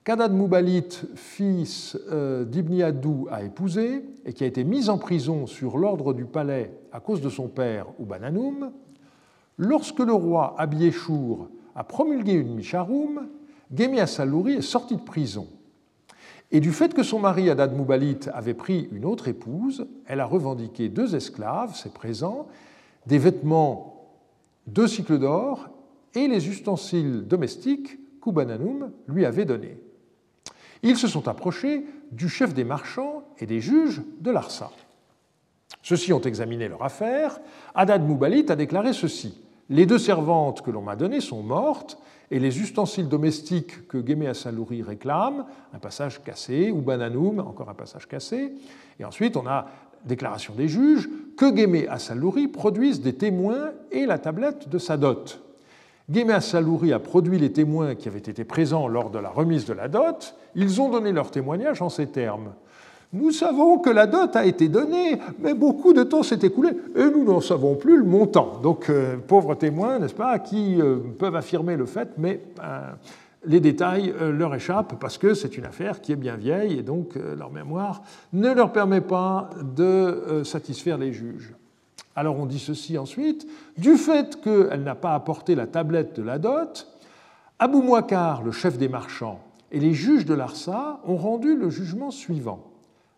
qu'Adad Moubalit, fils d'Ibniadou, a épousé et qui a été mise en prison sur l'ordre du palais à cause de son père Ubananoum, lorsque le roi Abiéchour a promulgué une Misharoum, Gemea Salouri est sorti de prison et du fait que son mari Adad Moubalit avait pris une autre épouse, elle a revendiqué deux esclaves, ses présents, des vêtements, deux cycles d'or et les ustensiles domestiques qu'Ubananoum lui avait donnés. Ils se sont approchés du chef des marchands et des juges de Larsa. Ceux-ci ont examiné leur affaire. Adad Moubalit a déclaré ceci Les deux servantes que l'on m'a données sont mortes et les ustensiles domestiques que Gémé Assalouri réclame, un passage cassé, ou Bananoum, encore un passage cassé. Et ensuite, on a déclaration des juges que Gémé Assalouri produise des témoins et la tablette de sa dot. Géméa Salouri a produit les témoins qui avaient été présents lors de la remise de la dot. Ils ont donné leur témoignage en ces termes. Nous savons que la dot a été donnée, mais beaucoup de temps s'est écoulé et nous n'en savons plus le montant. Donc, euh, pauvres témoins, n'est-ce pas, qui euh, peuvent affirmer le fait, mais euh, les détails leur échappent parce que c'est une affaire qui est bien vieille et donc leur mémoire ne leur permet pas de satisfaire les juges. Alors on dit ceci ensuite, du fait qu'elle n'a pas apporté la tablette de la dot, Abou Mouakar, le chef des marchands, et les juges de l'Arsa ont rendu le jugement suivant.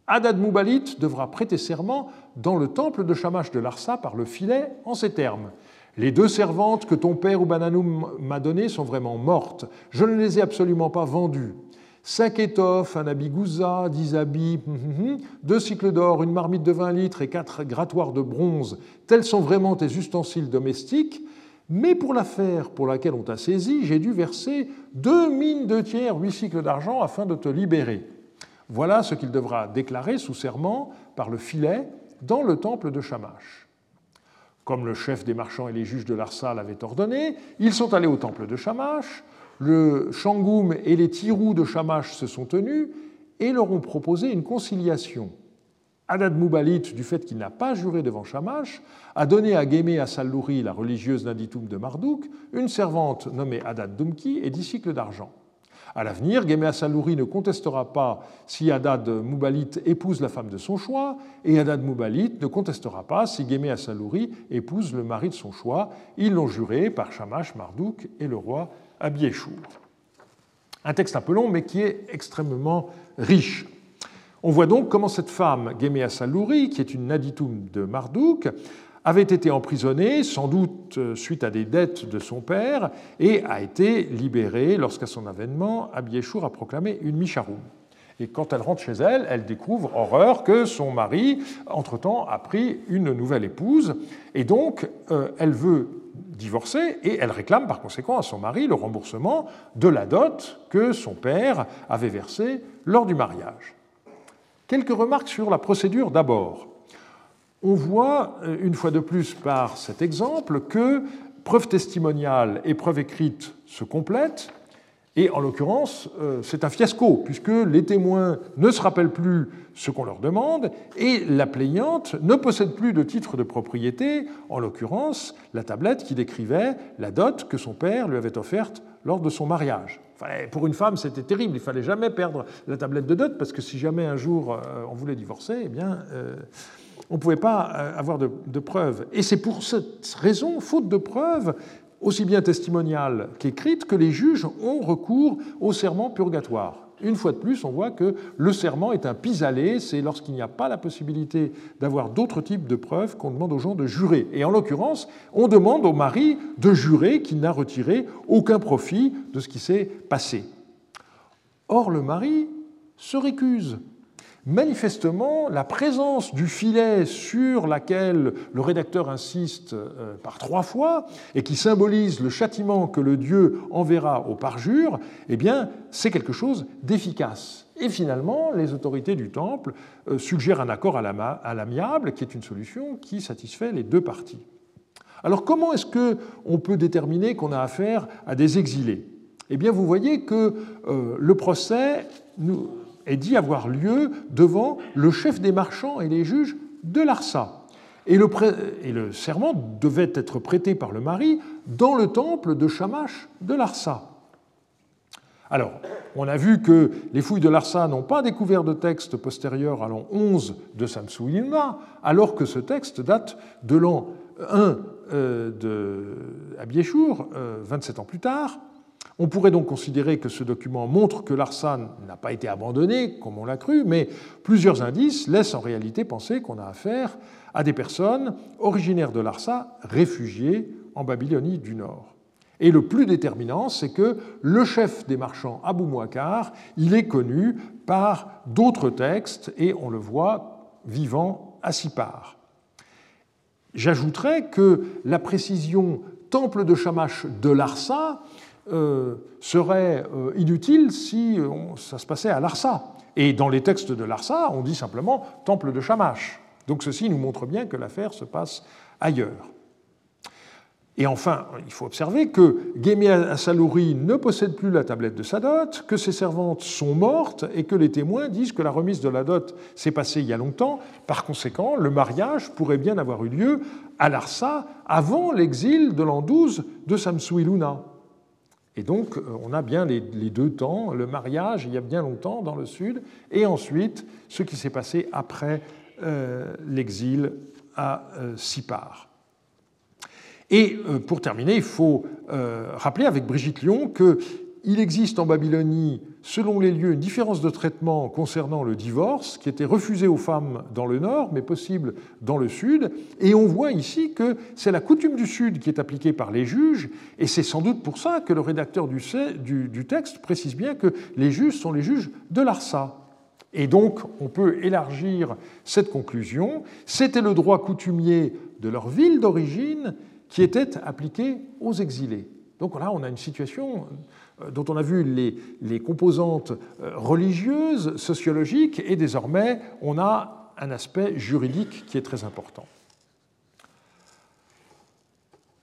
Hadad Moubalit devra prêter serment dans le temple de Shamash de Larsa par le filet en ces termes. Les deux servantes que ton père Ubananoum m'a données sont vraiment mortes. Je ne les ai absolument pas vendues. Cinq étoffes, un habit gouza, dix habits, hum, hum, hum, deux cycles d'or, une marmite de 20 litres et quatre grattoirs de bronze, tels sont vraiment tes ustensiles domestiques. Mais pour l'affaire pour laquelle on t'a saisi, j'ai dû verser deux mines de tiers, huit cycles d'argent afin de te libérer. Voilà ce qu'il devra déclarer sous serment par le filet dans le temple de Shamash. Comme le chef des marchands et les juges de Larsa l'avaient ordonné, ils sont allés au temple de Shamash, le Shangoum et les Tirous de Shamash se sont tenus et leur ont proposé une conciliation. Adad Moubalit, du fait qu'il n'a pas juré devant Shamash, a donné à Gémé à Sallouri, la religieuse Naditum de Marduk, une servante nommée Adad Dumki et dix cycles d'argent. À l'avenir, Géméa Salouri ne contestera pas si Haddad Moubalit épouse la femme de son choix, et Haddad Moubalit ne contestera pas si Géméa Salouri épouse le mari de son choix. Ils l'ont juré par Shamash, Marduk et le roi Abiéchour. Un texte un peu long, mais qui est extrêmement riche. On voit donc comment cette femme, Géméa Salouri, qui est une naditum de Marduk, avait été emprisonné, sans doute euh, suite à des dettes de son père, et a été libéré lorsqu'à son avènement, Abiéchour a proclamé une Micharoum. Et quand elle rentre chez elle, elle découvre, horreur, que son mari, entre-temps, a pris une nouvelle épouse, et donc euh, elle veut divorcer, et elle réclame par conséquent à son mari le remboursement de la dot que son père avait versée lors du mariage. Quelques remarques sur la procédure d'abord on voit euh, une fois de plus par cet exemple que preuve testimoniale et preuve écrite se complètent, et en l'occurrence, euh, c'est un fiasco, puisque les témoins ne se rappellent plus ce qu'on leur demande, et la plaignante ne possède plus de titre de propriété, en l'occurrence la tablette qui décrivait la dot que son père lui avait offerte lors de son mariage. pour une femme, c'était terrible, il fallait jamais perdre la tablette de dot, parce que si jamais un jour euh, on voulait divorcer, eh bien, on ne pouvait pas euh, avoir de, preuves. Et c'est pour cette raison, faute de preuves, aussi bien testimoniales qu'écrites, que les juges ont recours au serment purgatoire. Une fois de plus, on voit que le serment est un pis-aller, c'est lorsqu'il n'y a pas la possibilité d'avoir d'autres types de preuves qu'on demande aux gens de jurer. Et en l'occurrence, on demande au mari de jurer qu'il n'a retiré aucun profit de ce qui s'est passé. Or, le mari se récuse manifestement, la présence du filet sur laquelle le rédacteur insiste euh, par trois fois et qui symbolise le châtiment que le Dieu enverra au parjure, eh c'est quelque chose d'efficace. Et finalement, les autorités du temple euh, suggèrent un accord à l'amiable, qui est une solution qui satisfait les deux parties. Alors, comment est-ce qu'on peut déterminer qu'on a affaire à des exilés? Eh bien, vous voyez que euh, le procès nous est dit avoir lieu devant le chef des marchands et les juges de l'Arsa. Et le, serment devait être prêté par le mari dans le temple de Shamash de Larsa. Alors, on a vu que les fouilles de Larsa n'ont pas découvert de texte postérieur à l'an 11 de Samsou Ilma, alors que ce texte date de l'an 1 euh, de Abiéchour, 27 euh, ans plus tard. On pourrait donc considérer que ce document montre que l'Arsan n'a pas été abandonné, comme on l'a cru, mais plusieurs indices laissent en réalité penser qu'on a affaire à des personnes originaires de l'Arsa, réfugiées en Babylonie du Nord. Et le plus déterminant, c'est que le chef des marchands, Abou Mouakar, il est connu par d'autres textes, et on le voit vivant à Sipar. J'ajouterais que la précision temple de Shamash de Larsa euh, serait euh, inutile si ça se passait à Larsa. Et dans les textes de Larsa, on dit simplement temple de Shamash. Donc ceci nous montre bien que l'affaire se passe ailleurs. Et enfin, il faut observer que Gémé Assalouri ne possède plus la tablette de sa dot, que ses servantes sont mortes et que les témoins disent que la remise de la dot s'est passée il y a longtemps. Par conséquent, le mariage pourrait bien avoir eu lieu à Larsa avant l'exil de l'an 12 de Samsuiluna. Et donc, euh, on a bien les, deux temps, le mariage il y a bien longtemps dans le sud, et ensuite ce qui s'est passé après euh, l'exil à euh. Et euh, pour terminer, il faut rappeler avec Brigitte Lyon qu'il existe en Babylonie, selon les lieux, une différence de traitement concernant le divorce qui était refusé aux femmes dans le nord, mais possible dans le sud. Et on voit ici que c'est la coutume du sud qui est appliquée par les juges, et c'est sans doute pour ça que le rédacteur du, texte précise bien que les juges sont les juges de l'Arsa. Et donc, on peut élargir cette conclusion. C'était le droit coutumier de leur ville d'origine qui était appliquée aux exilés. Donc là, on a une situation dont on a vu les, composantes euh, religieuses, sociologiques, et désormais, on a un aspect juridique qui est très important.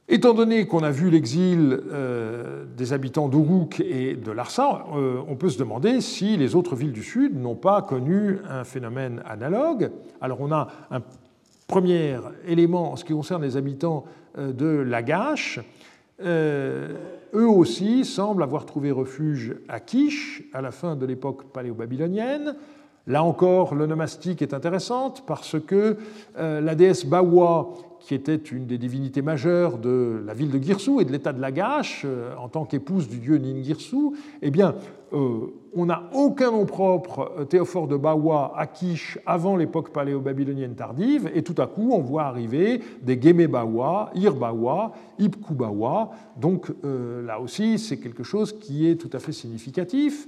Étant donné qu'on a vu l'exil euh, des habitants d'Uruk et de Larsa, on peut se demander si les autres villes du Sud n'ont pas connu un phénomène analogue. Alors on a un premier élément en ce qui concerne les habitants euh, de Lagash, euh, eux aussi semblent avoir trouvé refuge à Kish à la fin de l'époque paléo-babylonienne. Là encore, l'onomastique est intéressante parce que euh, la déesse Bawa, qui était une des divinités majeures de la ville de Girsou et de l'état de Lagash, en tant qu'épouse du dieu Ningirsu, eh bien, on n'a aucun nom propre euh, théophore de Bawa à Kish avant l'époque paléo-babylonienne tardive, et tout à coup on voit arriver des Gémé Bawa, Ir Bawa, Ibku Bawa. Donc euh, là aussi c'est quelque chose qui est tout à fait significatif.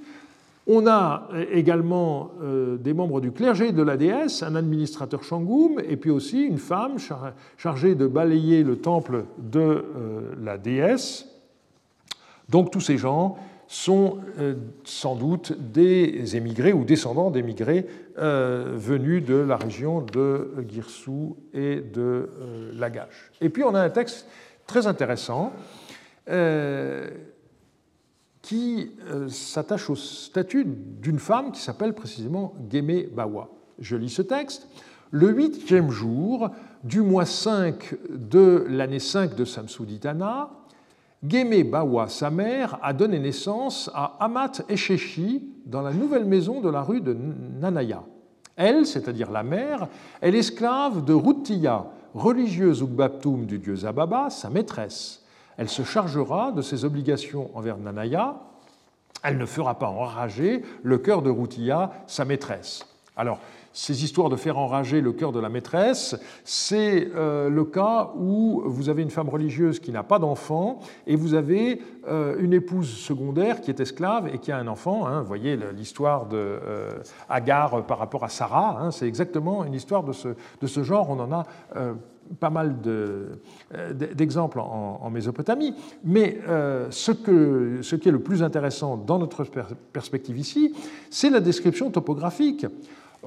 On a euh, également des membres du clergé de la déesse, un administrateur Shangoum, et puis aussi une femme chargée de balayer le temple de la déesse. Donc tous ces gens sont euh, sans doute des émigrés ou descendants d'émigrés euh, venus de la région de Girsou et de euh, Lagash. Et puis on a un texte très intéressant qui s'attache au statut d'une femme qui s'appelle précisément Gémé Bawa. Je lis ce texte. Le huitième jour du mois 5 de l'année 5 de Samsuditana, Gémé Bawa, sa mère, a donné naissance à Amat Esheshi dans la nouvelle maison de la rue de Nanaya. Elle, c'est-à-dire la mère, est l'esclave de Rutiya, religieuse Ugbaptum du dieu Zababa, sa maîtresse. Elle se chargera de ses obligations envers Nanaya. Elle ne fera pas enrager le cœur de Rutiya, sa maîtresse. Alors, ces histoires de faire enrager le cœur de la maîtresse, c'est euh, le cas où vous avez une femme religieuse qui n'a pas d'enfant et vous avez euh, une épouse secondaire qui est esclave et qui a un enfant. Hein. vous voyez l'histoire de euh, Agar par rapport à Sarah, hein. c'est exactement une histoire de ce, de ce, genre. On en a pas mal d'exemples en, en, Mésopotamie, mais ce, que, ce qui est le plus intéressant dans notre perspective ici, c'est la description topographique.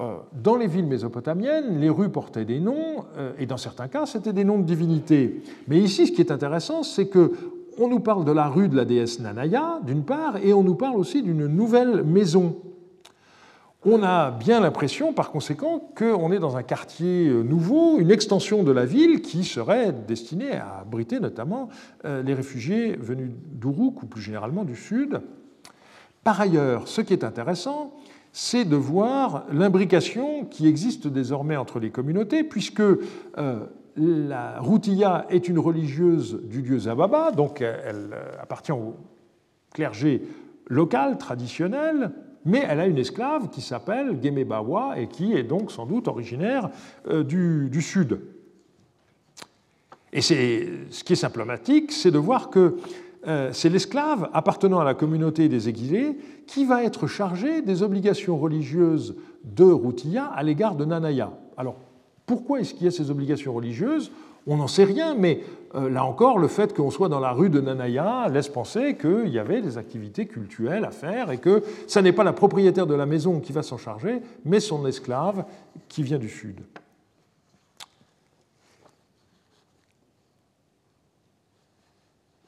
Euh, dans les villes mésopotamiennes, les rues portaient des noms, euh, et dans certains cas, c'était des noms de divinités. Mais ici, ce qui est intéressant, c'est que on nous parle de la rue de la déesse Nanaya, d'une part, et on nous parle aussi d'une nouvelle maison. On a bien l'impression, par conséquent, qu'on est dans un quartier euh, nouveau, une extension de la ville qui serait destinée à abriter notamment les réfugiés venus d'Uruk ou plus généralement du Sud. Par ailleurs, ce qui est intéressant, c'est de voir l'imbrication qui existe désormais entre les communautés, puisque euh, la Routia est une religieuse du dieu Zababa, donc elle euh, appartient au clergé local, traditionnel, mais elle a une esclave qui s'appelle Gemebawa et qui est donc sans doute originaire euh, du, du sud. Et ce qui est symptomatique, c'est de voir que c'est l'esclave appartenant à la communauté des exilés qui va être chargé des obligations religieuses de Routia à l'égard de Nanaya. Alors, pourquoi est-ce qu'il y a ces obligations religieuses? On n'en sait rien, mais euh, là encore, le fait qu'on soit dans la rue de Nanaya laisse penser qu'il y avait des activités cultuelles à faire et que ce n'est pas la propriétaire de la maison qui va s'en charger, mais son esclave qui vient du sud.。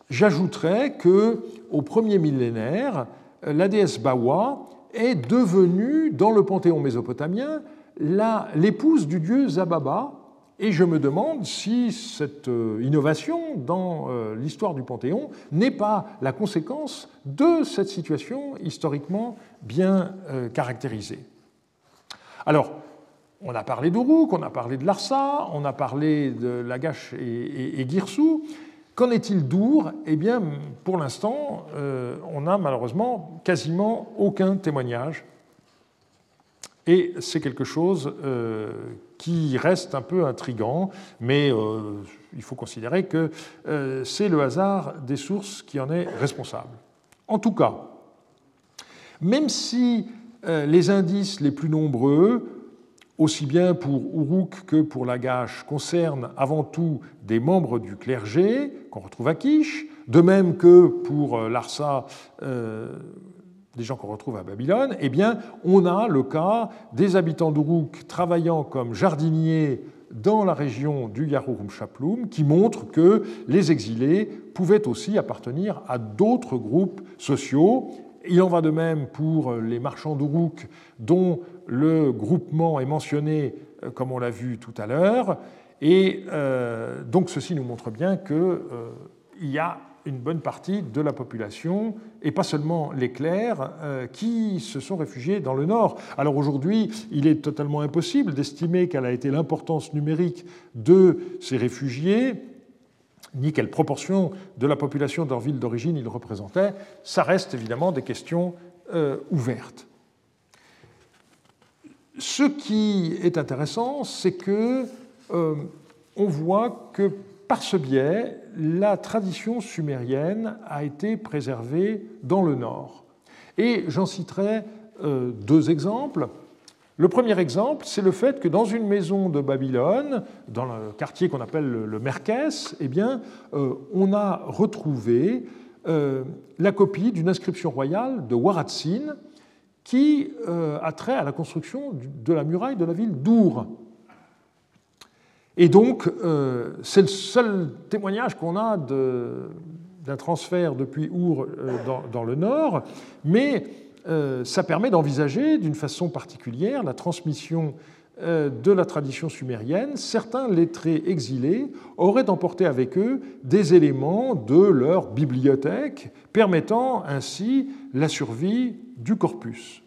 J'ajouterais que au premier millénaire, la déesse Bawa est devenue, dans le panthéon mésopotamien, l'épouse du dieu Zababa, et je me demande si cette euh, innovation dans euh, l'histoire du Panthéon n'est pas la conséquence de cette situation historiquement bien euh, caractérisée. Alors, on a parlé d'Uruk, on a parlé de Larsa, on a parlé de Lagash et, et, Girsou. Qu'en est-il d'Our? Eh bien, pour l'instant, on n'a malheureusement quasiment aucun témoignage et c'est quelque chose euh, qui reste un peu intrigant, mais euh, il faut considérer que euh, c'est le hasard des sources qui en est responsable. En tout cas, même si les indices les plus nombreux, aussi bien pour Uruk que pour Lagash, concernent avant tout des membres du clergé qu'on retrouve à Kish, de même que pour Larsa, des gens qu'on retrouve à Babylone, eh on a le cas des habitants d'Uruk travaillant comme jardiniers dans la région du Yahurum Shaplum, qui montre que les exilés pouvaient aussi appartenir à d'autres groupes sociaux. Il en va de même pour les marchands d'Uruk, dont le groupement est mentionné, euh, comme on l'a vu tout à l'heure. Et euh, donc ceci nous montre bien qu'il euh, y a une bonne partie de la population, et pas seulement les clercs, euh, qui se sont réfugiés dans le nord. Alors aujourd'hui, il est totalement impossible d'estimer quelle a été l'importance numérique de ces réfugiés, ni quelle proportion de la population de leur ville d'origine ils représentaient. Ça reste évidemment des questions euh, ouvertes. Ce qui est intéressant, c'est que euh, on voit que par ce biais, la tradition sumérienne a été préservée dans le nord. Et j'en citerai euh, deux exemples. Le premier exemple, c'est le fait que dans une maison de Babylone, dans le quartier qu'on appelle le Merkès, eh euh, on a retrouvé euh, la copie d'une inscription royale de Waratsin qui a trait à la construction de la muraille de la ville d'Our. Et donc, euh, c'est le seul témoignage qu'on a d'un transfert depuis Our euh, dans, le nord, mais euh, ça permet d'envisager d'une façon particulière la transmission de la tradition sumérienne. Certains lettrés exilés auraient emporté avec eux des éléments de leur bibliothèque, permettant ainsi la survie du corpus.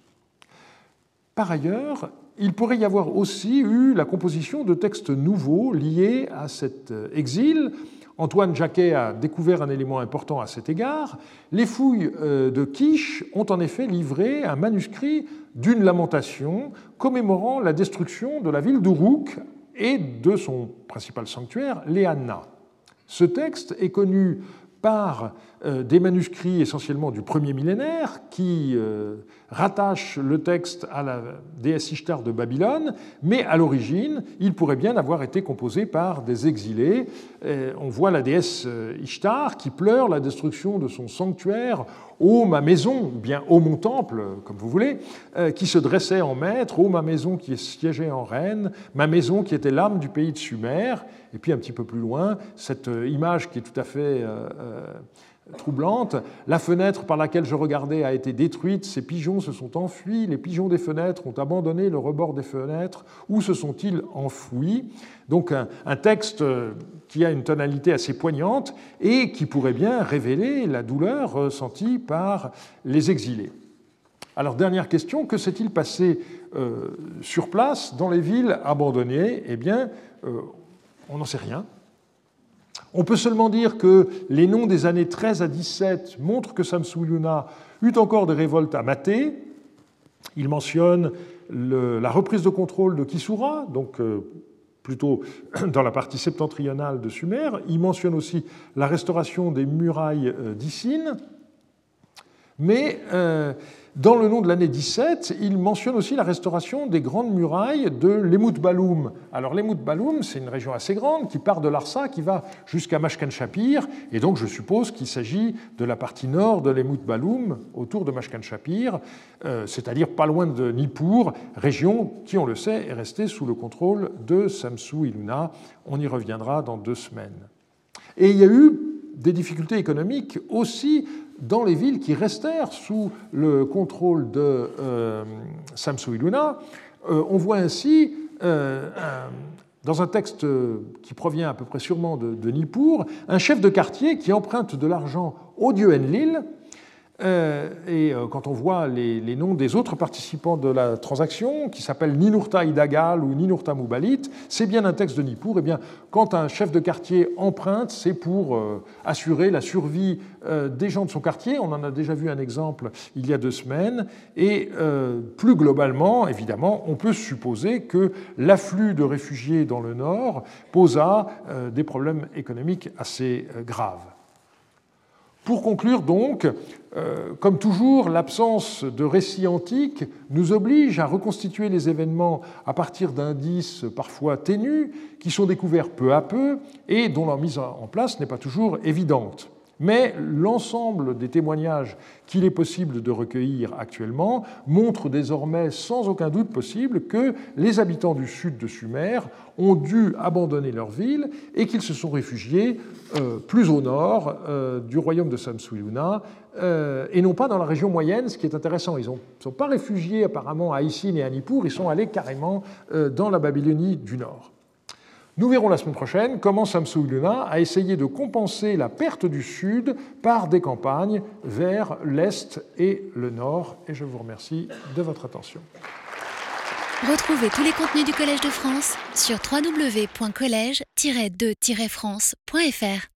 Par ailleurs, il pourrait y avoir aussi eu la composition de textes nouveaux liés à cet euh, exil. Antoine Jacquet a découvert un élément important à cet égard. Les fouilles euh, de Quiche ont en effet livré un manuscrit d'une lamentation commémorant la destruction de la ville d'Uruk et de son principal sanctuaire, Léana. Ce texte est connu par euh, des manuscrits essentiellement du premier millénaire qui euh, rattachent le texte à la déesse Ishtar de Babylone, mais à l'origine, il pourrait bien avoir été composé par des exilés. Euh, on voit la déesse Ishtar qui pleure la destruction de son sanctuaire ô ma maison, bien ô mon temple, comme vous voulez, qui se dressait en maître, ô ma maison qui siégeait en reine, ma maison qui était l'âme du pays de Sumer, et puis un petit peu plus loin, cette image qui est tout à fait troublante. La fenêtre par laquelle je regardais a été détruite, ces pigeons se sont enfuis, les pigeons des fenêtres ont abandonné le rebord des fenêtres, où se sont-ils enfouis? Donc un, texte qui a une tonalité assez poignante et qui pourrait bien révéler la douleur ressentie par les exilés. Alors dernière question, que s'est-il passé euh, sur place dans les villes abandonnées? Eh bien, euh, on n'en sait rien. On peut seulement dire que les noms des années 13 à 17 montrent que Samsu-Iluna eut encore des révoltes à mater. Il mentionne la reprise de contrôle de Kisura, donc euh, plutôt dans la partie septentrionale de Sumer. Il mentionne aussi la restauration des murailles euh, d'Issine. Mais euh, dans le nom de l'année 17, il mentionne aussi la restauration des grandes murailles de l'Emout Baloum. Alors l'Emout Baloum, c'est une région assez grande qui part de Larsa, qui va jusqu'à Mashkan Shapir, et donc je suppose qu'il s'agit de la partie nord de l'Emout Baloum, autour de Mashkan Shapir, euh, c'est-à-dire pas loin de Nippur, région qui, on le sait, est restée sous le contrôle de Samsu Iluna. On y reviendra dans deux semaines. Et il y a eu des difficultés économiques aussi dans les villes qui restèrent sous le contrôle de euh, Iluna. Euh, on voit ainsi, euh, dans un texte qui provient à peu près sûrement de, de Nippur, un chef de quartier qui emprunte de l'argent au dieu Enlil et euh, quand on voit les, noms des autres participants de la transaction, qui s'appellent Ninurta Idagal ou Ninurta Mubalit, c'est bien un texte de Nippur. Et eh bien, quand un chef de quartier emprunte, c'est pour euh, assurer la survie des gens de son quartier. On en a déjà vu un exemple il y a deux semaines. Et plus globalement, évidemment, on peut supposer que l'afflux de réfugiés dans le nord posa des problèmes économiques assez graves. Pour conclure donc, euh, comme toujours, l'absence de récits antiques nous oblige à reconstituer les événements à partir d'indices parfois ténus, qui sont découverts peu à peu et dont la mise en place n'est pas toujours évidente. Mais l'ensemble des témoignages qu'il est possible de recueillir actuellement montrent désormais sans aucun doute possible que les habitants du sud de Sumer ont dû abandonner leur ville et qu'ils se sont réfugiés euh, plus au nord euh, du royaume de Samsuyuna euh, et non pas dans la région moyenne, ce qui est intéressant. Ils ne sont pas réfugiés apparemment à Issine et à Nippur, ils sont allés carrément dans la Babylonie du nord. Nous verrons la semaine prochaine comment Samsu Iluna a essayé de compenser la perte du sud par des campagnes vers l'est et le nord. Et je vous remercie de votre attention. Retrouvez tous les contenus du Collège de France sur www.colège-2-france.fr.